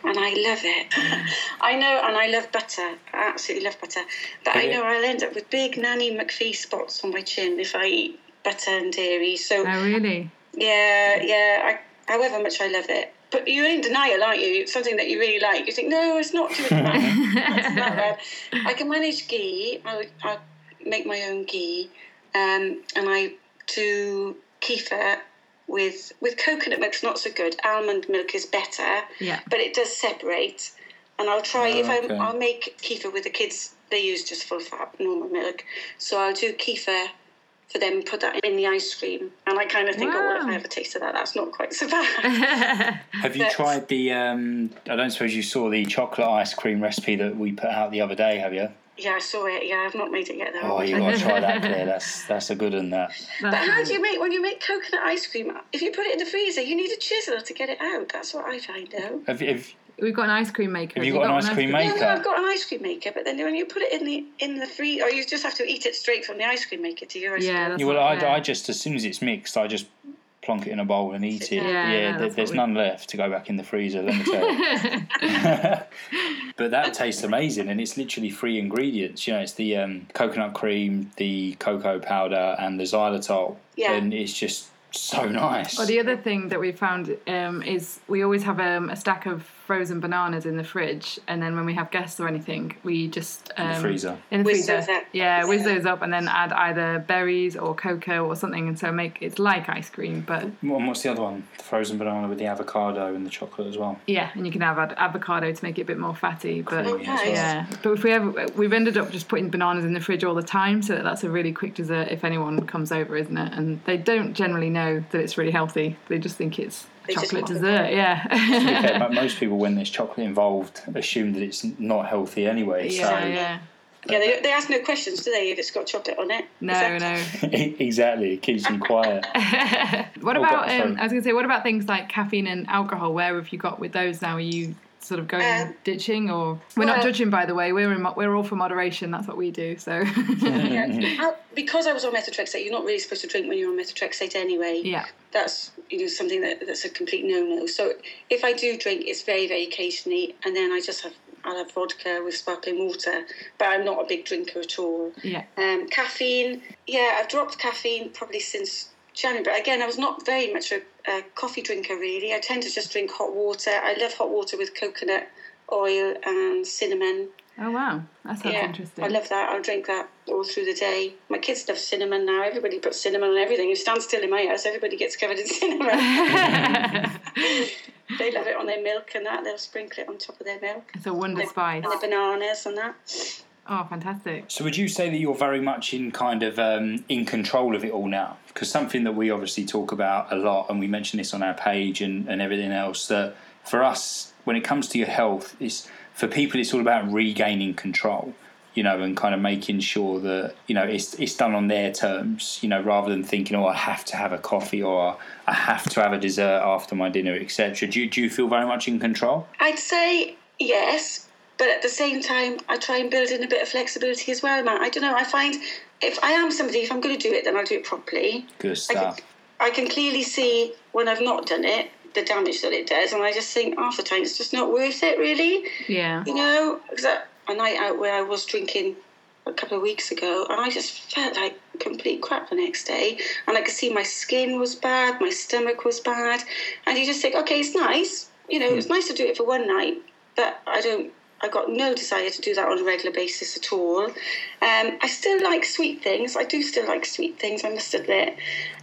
and I love it. I know, and I love butter. I absolutely love butter. But I know I'll end up with big Nanny McPhee spots on my chin if I eat butter and dairy. So Oh, really? yeah, yeah. I, however much I love it. But you're in denial, aren't you? It's something that you really like. You think, no, it's not too bad. It's not bad. I can manage ghee. I, I make my own ghee, um, and I do kefir with with coconut milk's not so good. Almond milk is better, Yeah. but it does separate. And I'll try if okay. I I'll make kefir with the kids. They use just full fat normal milk, so I'll do kefir for them. Put that in the ice cream, and I kind of think, oh, well, if I ever a taste of that, that's not quite so bad. Have you That's- tried the? Um, I don't suppose you saw the chocolate ice cream recipe that we put out the other day, have you? Yeah, I saw it. Yeah, I've not made it yet though. Oh, you got to try that, Claire. That's that's a good one. That. But how do you make when you make coconut ice cream? If you put it in the freezer, you need a chisel to get it out. That's what I find out. Have, have, We've got an ice cream maker. Have you got an ice cream Yeah, maker? no, I've got an ice cream maker, but then when you put it in the in the free, or you just have to eat it straight from the ice cream maker to your ice Yeah, cream. Yeah, well, I. I just as soon as it's mixed, I just plonk it in a bowl and eat it. Yeah, yeah, there- that's what there's we- none left to go back in the freezer. Let me tell you. but that tastes amazing, and it's literally three ingredients. You know, it's the um, coconut cream, the cocoa powder, and the xylitol, Yeah. and it's just so nice. Well, the other thing that we found um, is we always have um, a stack of frozen bananas in the fridge, and then when we have guests or anything, we just um, In the freezer. In the Whiz freezer, those up. yeah, whiz those up, and then add either berries or cocoa or something, and so make it's like ice cream, but And what's the other one? The frozen banana with the avocado and the chocolate as well. yeah, and you can have ad- avocado to make it a bit more fatty, but. Creamy as well. nice. Yeah, but if we ever, we've ended up just putting bananas in the fridge all the time, so that that's a really quick dessert if anyone comes over, isn't it? And they don't generally know that it's really healthy; they just think it's a They chocolate dessert. Yeah, Okay, but most people, when there's chocolate involved, assume that it's not healthy anyway. yeah, so yeah. Yeah, they, they ask no questions, do they? If it's got chocolate on it. No, that- no. exactly, it keeps them quiet. What Oh, about? God, Um. I was going to say, what about things like caffeine and alcohol? Where have you got with those now? Are you sort of going Um, ditching, or we're not judging, by the way. We're in, mo- we're all for moderation. That's what we do. So Yeah. Al- because I was on methotrexate, you're not really supposed to drink when you're on methotrexate anyway. yeah, That's you know something that that's a complete no-no. So if I do drink, it's very very occasionally, and then I just have I'll have vodka with sparkling water. But I'm not a big drinker at all. yeah. Um, caffeine, yeah, I've dropped caffeine probably since January. But again, I was not very much a, a coffee drinker really. I tend to just drink hot water. I love hot water with coconut oil and cinnamon. Oh wow, that sounds yeah, interesting. I love that. I'll drink that all through the day. My kids love cinnamon now. Everybody puts cinnamon on everything. You stand still in my house, everybody gets covered in cinnamon. they love it on their milk and that. They'll sprinkle it on top of their milk. it's a wonder spice. And the bananas and that. Oh, fantastic. So would you say that you're very much in kind of um, in control of it all now? Because something that we obviously talk about a lot, and we mention this on our page and, and everything else, that for us, when it comes to your health, is for people, it's all about regaining control. You know, and kind of making sure that you know it's it's done on their terms. You know, rather than thinking, oh, I have to have a coffee or I have to have a dessert after my dinner, etc. Do you, do you feel very much in control? I'd say yes, but at the same time, I try and build in a bit of flexibility as well, Matt. I don't know. I find if I am somebody, if I'm going to do it, then I'll do it properly. Good I stuff. can, I can clearly see when I've not done it the damage that it does, and I just think half the time it's just not worth it, really. Yeah. You know, because a night out where I was drinking a couple of weeks ago, and I just felt like complete crap the next day, and I could see my skin was bad, my stomach was bad, and you just think, okay, it's nice, you know, it's hmm. nice to do it for one night, but I don't. I got no desire to do that on a regular basis at all. Um, I still like sweet things. I do still like sweet things. I must admit,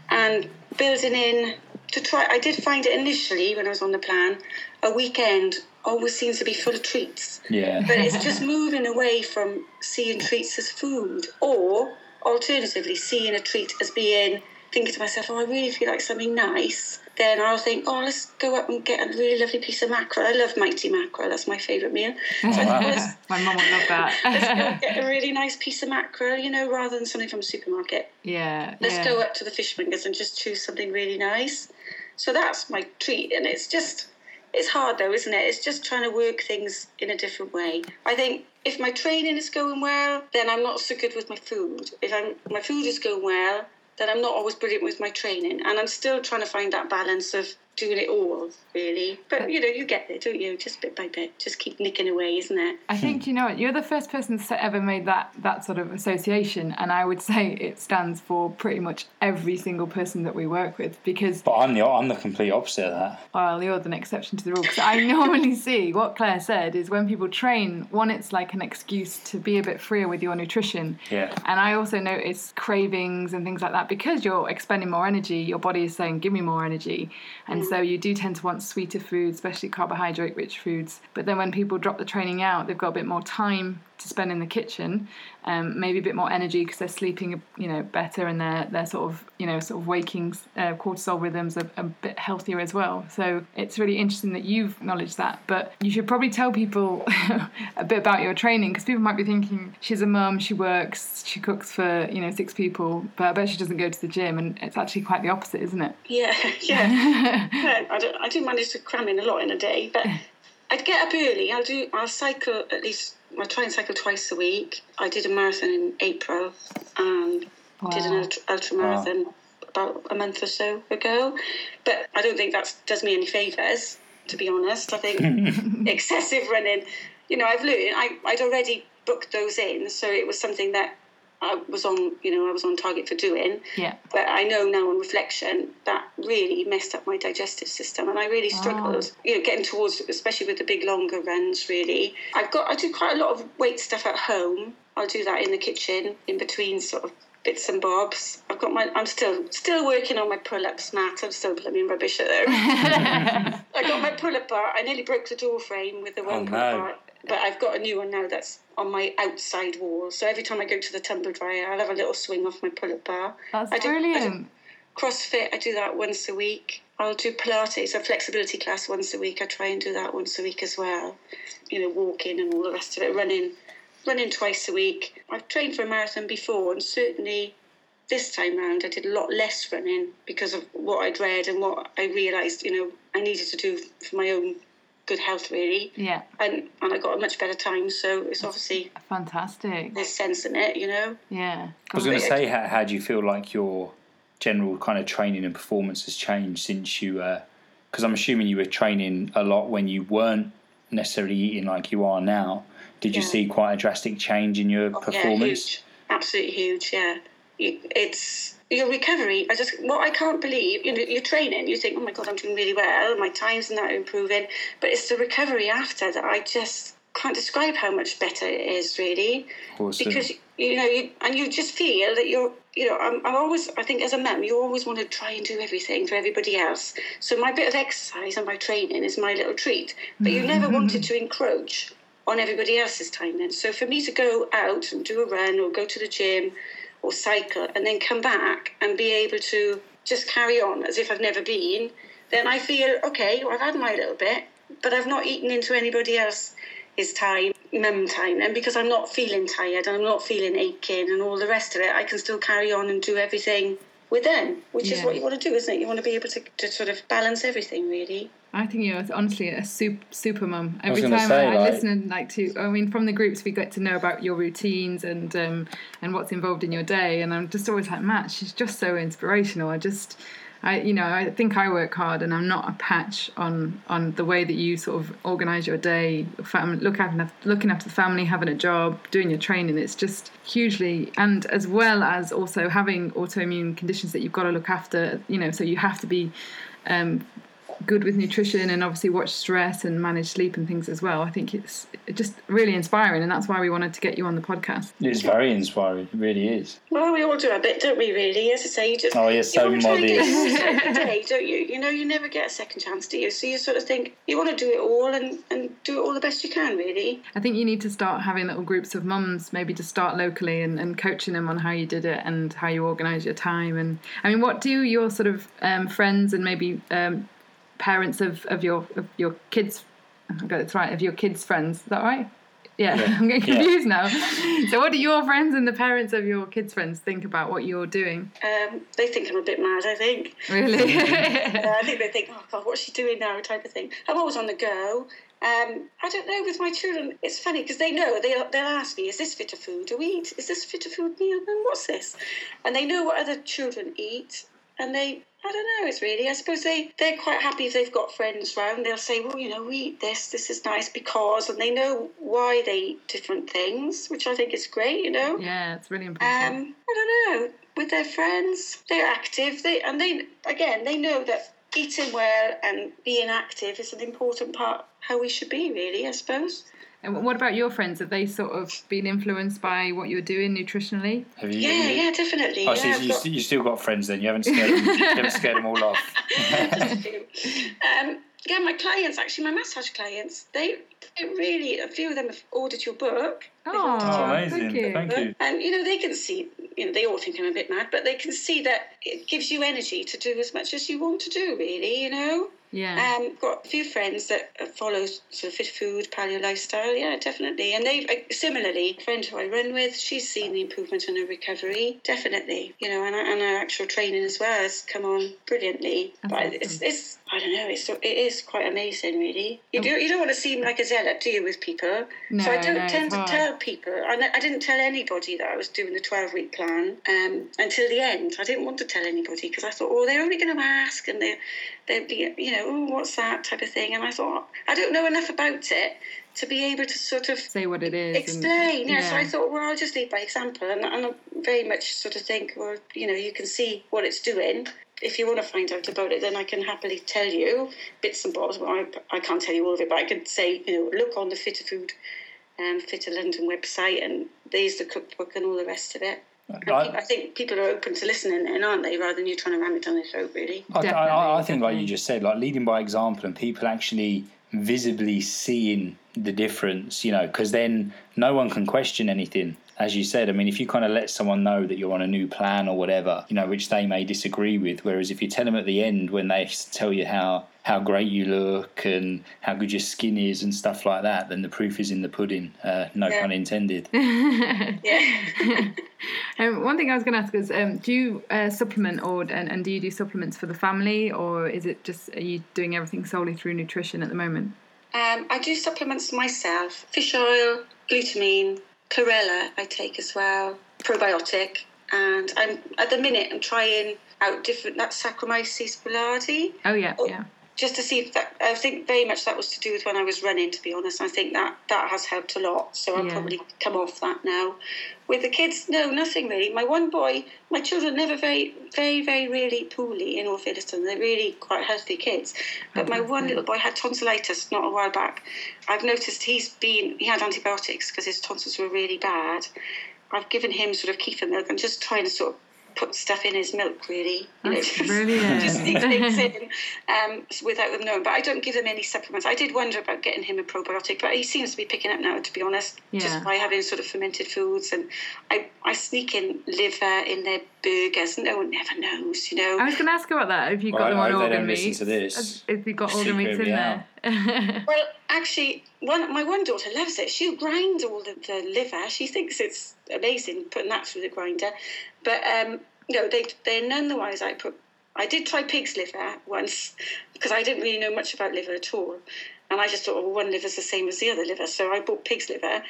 and building in to try. I did find it initially when I was on the plan. A weekend always seems to be full of treats. Yeah. But it's just moving away from seeing treats as food, or alternatively, seeing a treat as being thinking to myself, oh, I really feel like something nice. Then I'll think, oh, let's go up and get a really lovely piece of mackerel. I love mighty mackerel. That's my favourite meal. Oh, so I think, My mum would love let's that. go get a really nice piece of mackerel, you know, rather than something from a supermarket. yeah. Let's yeah. go up to the fishmongers and just choose something really nice. So that's my treat, and it's just it's hard though, isn't it? It's just trying to work things in a different way. I think if my training is going well, then I'm not so good with my food. If I'm my food is going well, then I'm not always brilliant with my training, and I'm still trying to find that balance of doing it all, really. But you know, you get there, don't you? Just bit by bit, just keep nicking away, isn't it? I think you know what you're the first person to ever made that that sort of association, and I would say it stands for pretty much every single person that we work with. Because But I'm the I'm the complete opposite of that. well, you're an exception to the rule. Because I normally see what Claire said is when people train, one, it's like an excuse to be a bit freer with your nutrition. Yeah. And I also notice cravings and things like that because you're expending more energy. Your body is saying, "Give me more energy," and so you do tend to want sweeter foods, especially carbohydrate-rich foods. But then when people drop the training out, they've got a bit more time to spend in the kitchen, um, maybe a bit more energy because they're sleeping, you know, better and their their sort of you know sort of waking uh, cortisol rhythms are a bit healthier as well. So it's really interesting that you've acknowledged that. But you should probably tell people a bit about your training because people might be thinking she's a mum, she works, she cooks for you know six people, but I bet she doesn't go to the gym, and it's actually quite the opposite, isn't it? Yeah, yeah. Yeah, I, do, I do manage to cram in a lot in a day, but I'd get up early. I'll do. I'll cycle at least. I try and cycle twice a week. I did a marathon in April and did an ultra, ultra marathon about a month or so ago. But I don't think that does me any favours, to be honest. I think excessive running. You know, I've learned. I, I'd already booked those in, so it was something that I was on. You know, I was on target for doing. Yeah. But I know now on reflection that really messed up my digestive system, and I really ah. struggled. You know, getting towards, especially with the big longer runs. Really, I've got I do quite a lot of weight stuff at home. I'll do that in the kitchen in between sort of bits and bobs. I've got my. I'm still still working on my pull-ups, Matt. I'm still blooming rubbish at them. I got my pull-up bar. I nearly broke the door frame with the one Oh, pull-up no. bar. But I've got a new one now that's on my outside wall. So every time I go to the tumble dryer, I'll have a little swing off my pull-up bar. That's I do- I do- brilliant. CrossFit, I do that once a week. I'll do Pilates, a flexibility class once a week. I try and do that once a week as well. You know, walking and all the rest of it, running, running twice a week. I've trained for a marathon before, and certainly this time round I did a lot less running because of what I'd read and what I realised, you know, I needed to do for my own good health, really. Yeah. And and I got a much better time, so it's obviously Fantastic. there's sense in it, you know. Yeah. I was going to say, how, how do you feel like your general kind of training and performance has changed since you? Uh, because I'm assuming you were training a lot when you weren't necessarily eating like you are now. Did you Yeah. see quite a drastic change in your oh, Yeah, performance? huge. Absolutely huge. Yeah, it's your recovery. I just what I can't believe. You know, you're training. You think, oh my god, I'm doing really well. My times and that are improving. But it's the recovery after that. I just can't describe how much better it is. Really, Awesome. because you know, you, and you just feel that you're. You know, I'm, I'm always. I think as a mum, you always want to try and do everything for everybody else. So my bit of exercise and my training is my little treat. But you never mm-hmm. wanted to encroach on everybody else's time then. So for me to go out and do a run or go to the gym or cycle and then come back and be able to just carry on as if I've never been, then I feel, okay, well, I've had my little bit, but I've not eaten into anybody else's time, mum time And because I'm not feeling tired and I'm not feeling aching and all the rest of it. I can still carry on and do everything with them, which is what you want to do, isn't it? You want to be able to, to sort of balance everything, really. I think you're honestly a super, super mum. Every gonna time say, I, I like- listen and like to, I mean, from the groups we get to know about your routines and um, and what's involved in your day, and I'm just always like, Matt, she's just so inspirational. I just, I you know, I think I work hard, and I'm not a patch on on the way that you sort of organise your day, fam- look after looking after the family, having a job, doing your training. It's just hugely, and as well as also having autoimmune conditions that you've got to look after. You know, so you have to be. Um, good with nutrition and obviously watch stress and manage sleep and things as well. I think it's just really inspiring, and that's why we wanted to get you on the podcast. It's very inspiring. It really is. Well, we all do a bit, don't we? Really, as I say, you just Oh, you're so you get modest. it every day, don't you? You know, you never get a second chance, do you? So you sort of think you want to do it all and, and do it all the best you can, really. I think you need to start having little groups of mums, maybe to start locally and, and coaching them on how you did it and how you organise your time. And I mean, what do your sort of um, friends and maybe um, parents of, of your of your kids? I got it right. Of your kids' friends, is that right? Yeah, Yeah. I'm getting Yeah. confused now. So, what do your friends and the parents of your kids' friends think about what you're doing? Um, they think I'm a bit mad, I think. Really? Uh, I think they think, oh God, what's she doing now? Type of thing. I'm always on the go. Um, I don't know. With my children, it's funny because they know they'll they'll ask me, "Is this Fitter Food? Do we eat? Is this fit food meal? And what's this?" And they know what other children eat, and they. I don't know. It's really. I suppose they they're quite happy if they've got friends round. They'll say, "Well, you know, we eat this. This is nice because," and they know why they eat different things, which I think is great. You know. yeah, it's really important. Um, I don't know. With their friends, they're active. They and they again they know that eating well and being active is an important part how we should be. Really, I suppose. And what about your friends? Have they sort of been influenced by what you're doing nutritionally? Have you? Yeah, yeah, definitely. Oh, yeah, so I've you, got- you, you still got friends then? You haven't scared them, you haven't scared them all off. um, yeah, my clients actually, my massage clients, they, they really a few of them have ordered your book. They've Oh, ordered Oh, your amazing! Thank you. Thank you. And you know they can see, you know, they all think I'm a bit mad, but they can see that it gives you energy to do as much as you want to do. Really, you know. Yeah. Um, got a few friends that uh, follow sort of fit food, paleo lifestyle. Yeah, definitely. And they uh, similarly, a friend who I run with, she's seen the improvement in her recovery. Definitely, you know, and, and her actual training as well has come on brilliantly. That's but awesome. it's, it's, I don't know, it's it is quite amazing, really. You do you don't want to seem like a zealot, do you, with people? No, so I don't no, tend to hard. Tell people. I, I didn't tell anybody that I was doing the twelve week plan um, until the end. I didn't want to tell anybody because I thought, oh, they're only going to ask, and they they'd be, you know, oh, what's that type of thing. And I thought, I don't know enough about it to be able to sort of Say what it is. and- explain. yeah. So. I thought, well, I'll just lead by example, and, and I very much sort of think, well, you know, you can see what it's doing. If you want to find out about it, then I can happily tell you bits and bobs. Well, I, I can't tell you all of it, but I can say, you know, look on the Fitter Food, um, Fitter London website, and there's the cookbook and all the rest of it. I- I think people are open to listening then, aren't they? Rather than you trying to ram it down their throat, really. I, I, I think, like you just said, like leading by example and people actually visibly seeing the difference, you know, because then no one can question anything. As you said, I mean, if you kind of let someone know that you're on a new plan or whatever, you know, which they may disagree with, whereas if you tell them at the end when they tell you how how great you look and how good your skin is and stuff like that, then the proof is in the pudding. Uh, no Yeah. pun intended. Yeah. Um, one thing I was going to ask is, um, do you uh, supplement or and, and do you do supplements for the family, or is it just are you doing everything solely through nutrition at the moment? Um, I do supplements myself. Fish oil, glutamine, chlorella I take as well, probiotic, and I'm at the minute I'm trying out different that Saccharomyces boulardii Oh yeah, Oh. yeah. just to see if that. I think very much that was to do with when I was running. To be honest, I think that that has helped a lot. So I'll Yeah. probably come off that now. With the kids, no, nothing really. My one boy, my children never very, very, very really poorly. In all them. they're really quite healthy kids. But my one little boy had tonsillitis not a while back. I've noticed he's been he had antibiotics because his tonsils were really bad. I've given him sort of kefir milk. I'm just trying to sort of put stuff in his milk, really. You know, just- brilliant. just sneak things in um, without them knowing. But I don't give them any supplements. I did wonder about getting him a probiotic, but he seems to be picking up now, to be honest, Yeah. just by having sort of fermented foods. And I, I sneak in liver in their burgers. No one ever knows, you know. I was going to ask about that. If you got Well, them on organ don't listen meats, to this. if you got organ meats in there. Well, actually, one my one daughter loves it. She'll grind all the, the liver. She thinks it's amazing putting that through the grinder. But um, no, they they're none the wiser. I put I did try pig's liver once because I didn't really know much about liver at all, and I just thought, well, one liver's the same as the other liver, so I bought pig's liver.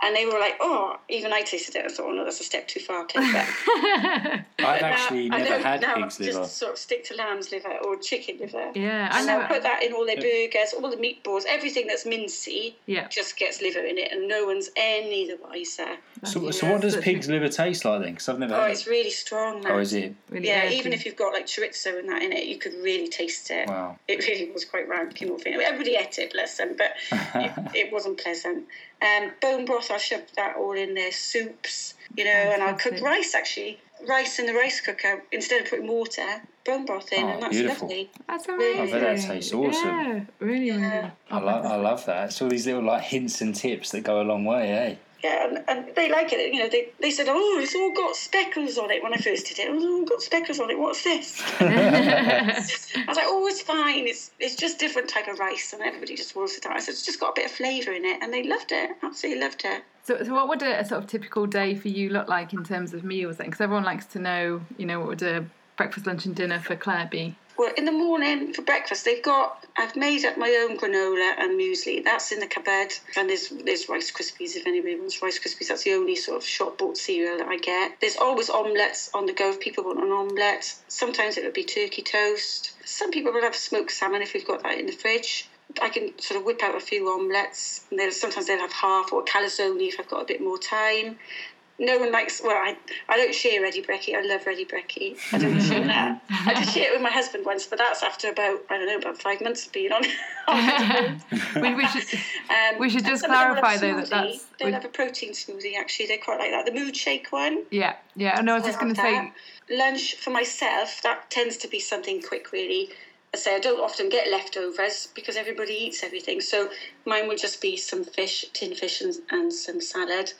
And they were like, oh, even I tasted it. I thought, oh no, that's a step too far, Claire. But I've actually I never don't- had now pig's liver. Just sort of stick to lamb's liver or chicken liver. yeah, I And they'll know. put that in all their burgers, all the meatballs, everything that's mincy Yeah. just gets liver in it, and no one's any the wiser. So, so what does pig's liver taste like then? Because I've never Oh, had it's it. really strong, man. Oh, is it? Really Yeah, earthy. even if you've got like chorizo and that in it, you could really taste it. Wow. It really was quite rank and morphine. Everybody ate it, bless them, but it, it wasn't pleasant. Um, bone broth, I'll shove that all in their soups, you know, and I'll cook rice actually. Rice in the rice cooker instead of putting water, bone broth in, Oh, and that's beautiful. lovely. That's I amazing. bet that tastes awesome. Yeah, really, really. Yeah. I, lo- I love that. It's all these little like hints and tips that go a long way, eh? Yeah, and, and they like it. You know, they, they said, "Oh, it's all got speckles on it." When I first did it, "Oh, it's all got speckles on it. What's this? I was like, "Oh, it's fine. It's it's just different type of rice." And everybody just wants it out. I said, "It's just got a bit of flavour in it," and they loved it. Absolutely loved it. So, so what would a, a sort of typical day for you look like in terms of meals then? Because everyone likes to know, you know, what would a breakfast, lunch, and dinner for Claire be? Well, in the morning for breakfast, they've got. I've made up my own granola and muesli. That's in the cupboard, and there's there's Rice Krispies if anybody wants Rice Krispies. That's the only sort of shop bought cereal that I get. There's always omelettes on the go if people want an omelette. Sometimes it would be turkey toast. Some people will have smoked salmon if we've got that in the fridge. I can sort of whip out a few omelettes. And they'll, sometimes they'll have half or calzone if I've got a bit more time. No one likes. Well, I, I don't share ready brekkie. I love ready brekkie. I don't share that. I did share it with my husband once, but that's after about I don't know about five months of being on. on we, we should um, We should just some of them will clarify, though, that that's- They'll we- have a protein smoothie. Actually, they quite like that. The mood shake one. yeah, yeah. No, I was just going to say, lunch for myself. That tends to be something quick, really. I say I don't often get leftovers because everybody eats everything. So mine will just be some fish, tin fish, and, and some salad.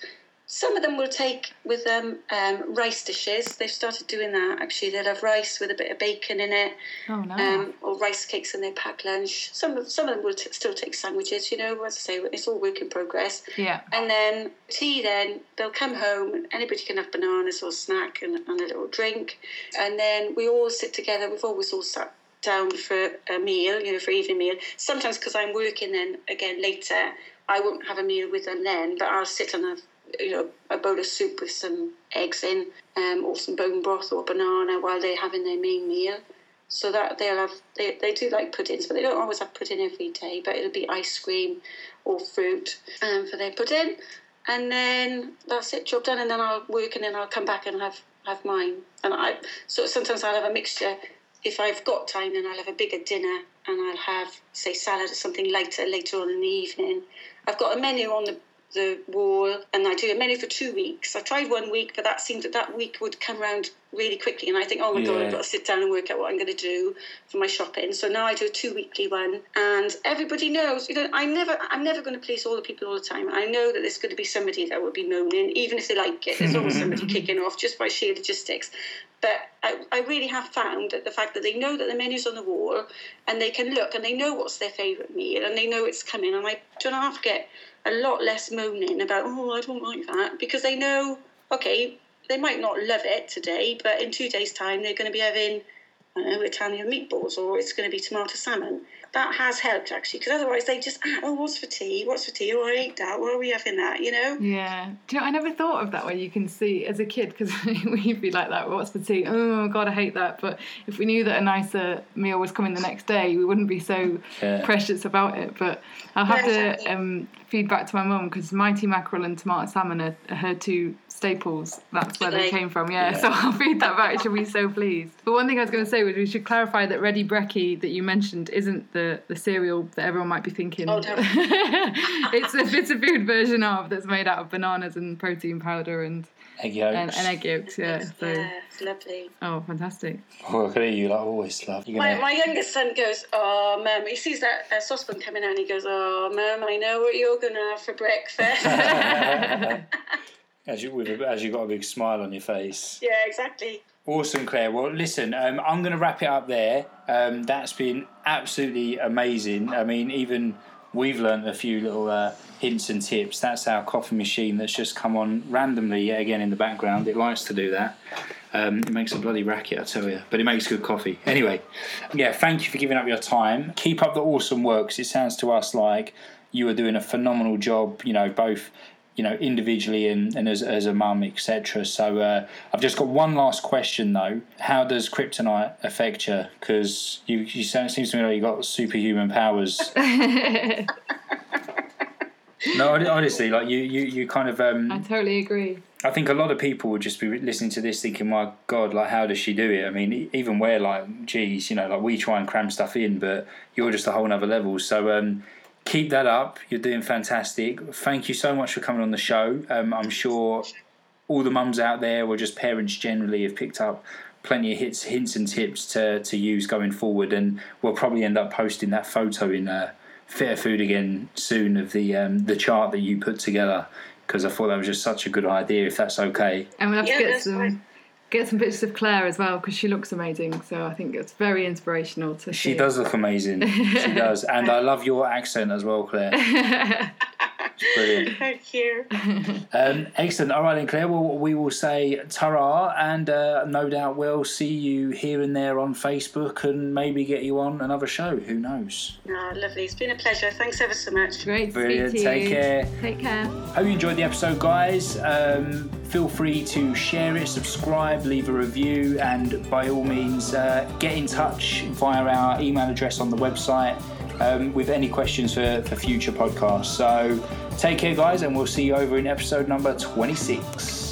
Some of them will take with them um, rice dishes. They've started doing that actually. They'll have rice with a bit of bacon in it, oh no, um, or rice cakes in their packed lunch. Some of some of them will t- still take sandwiches. You know, as I say, it's all work in progress. yeah, And then tea, then they'll come home and anybody can have bananas or snack and, and a little drink. And then we all sit together. We've always all sat down for a meal, you know, for evening meal. Sometimes because I'm working then again later, I won't have a meal with them then, but I'll sit and have, you know, a bowl of soup with some eggs in um, or some bone broth or banana while they're having their main meal. So that they'll have, they, they do like puddings, but they don't always have pudding every day, but it'll be ice cream or fruit um, for their pudding and then that's it, job done. And then I'll work, and then I'll come back and have have mine. And I so sometimes I'll have a mixture. If I've got time, then I'll have a bigger dinner, and I'll have say salad or something lighter later on in the evening. I've got a menu on the the wall, and I do a menu for two weeks. I tried one week, but that seemed that that week would come around really quickly, and I think, oh my god, I've got to sit down and work out what I'm going to do for my shopping. So now I do a two weekly one, and everybody knows. You know, I'm never, I'm never going to please all the people all the time. I know that there's going to be somebody that will be moaning, even if they like it. There's always somebody kicking off just by sheer logistics. But I, I really have found that the fact that they know that the menu's on the wall, and they can look and they know what's their favourite meal, and they know it's coming, and I don't have get a lot less moaning about, oh, I don't like that, because they know, okay, they might not love it today, but in two days' time they're going to be having, I don't know, Italian meatballs or it's going to be tomato salmon. That has helped actually, because otherwise they just, ah, oh, what's for tea? What's for tea? Oh, I ate that. Why are we having that? You know? yeah. Do you know? I never thought of that way. you can see as a kid because we'd be like that. What's for tea? Oh God, I hate that. But if we knew that a nicer meal was coming the next day, we wouldn't be so Yeah. precious about it. But I'll have Yeah, to exactly. um, feed back to my mum because mighty mackerel and tomato salmon are, are her two staples. That's where they came from. Yeah, Yeah. so I'll feed that back. She'll be so pleased. But one thing I was going to say was we should clarify that Ready Brekkie that you mentioned isn't the, the cereal that everyone might be thinking. Oh, no. it's a it's a food version of that's made out of bananas and protein powder and Egg yolks. and, and egg yolks. Yeah. So Yeah, it's lovely. oh, fantastic. Oh, look at you, like always love. You're My, gonna, my youngest son goes, oh, mum, he sees that uh, saucepan coming out and he goes, oh, mum, I know what you're going to have for breakfast. as you with a, as you've got a big smile on your face. yeah, exactly. Awesome, Claire. Well, listen, um, I'm going to wrap it up there. Um, that's been absolutely amazing. I mean, even we've learned a few little uh, hints and tips. That's our coffee machine that's just come on randomly yet again in the background. It likes to do that. Um, it makes a bloody racket, I tell you, but it makes good coffee. Anyway, yeah, thank you for giving up your time. Keep up the awesome work 'cause it sounds to us like you are doing a phenomenal job, you know, both you know, individually and, and as, as a mum, etc. So uh, I've just got one last question though. How does kryptonite affect you? Because you, you sound, it seems to me like you've got superhuman powers. no, honestly, like you, you, you kind of. Um, I totally agree. I think a lot of people would just be listening to this thinking, my God, like, how does she do it? I mean, even where, like, geez, you know, like, we try and cram stuff in, but you're just a whole nother level. So, um, keep that up. You're doing fantastic. Thank you so much for coming on the show. Um, I'm sure all the mums out there, or just parents generally, have picked up plenty of hits, hints and tips to, to use going forward. And we'll probably end up posting that photo in uh, Fitter Food again soon of the um, the chart that you put together because I thought that was just such a good idea. If that's okay, and we'll have Yeah, to get that's some fine. Get some pictures of Claire as well because she looks amazing. So I think it's very inspirational to she does look amazing. she does, and I love your accent as well, Claire. It's brilliant. Thank you. Um, excellent. All right, then, Claire. Well, we will say ta and uh, no doubt we'll see you here and there on Facebook and maybe get you on another show. Who knows? Oh, lovely. It's been a pleasure. Thanks ever so much. Great to Brilliant. speak to Take you. care. Take care. Hope you enjoyed the episode, guys. Um, feel free to share it, subscribe, leave a review, and by all means, uh, get in touch via our email address on the website um, with any questions for, for future podcasts. So take care, guys, and we'll see you over in episode number 26.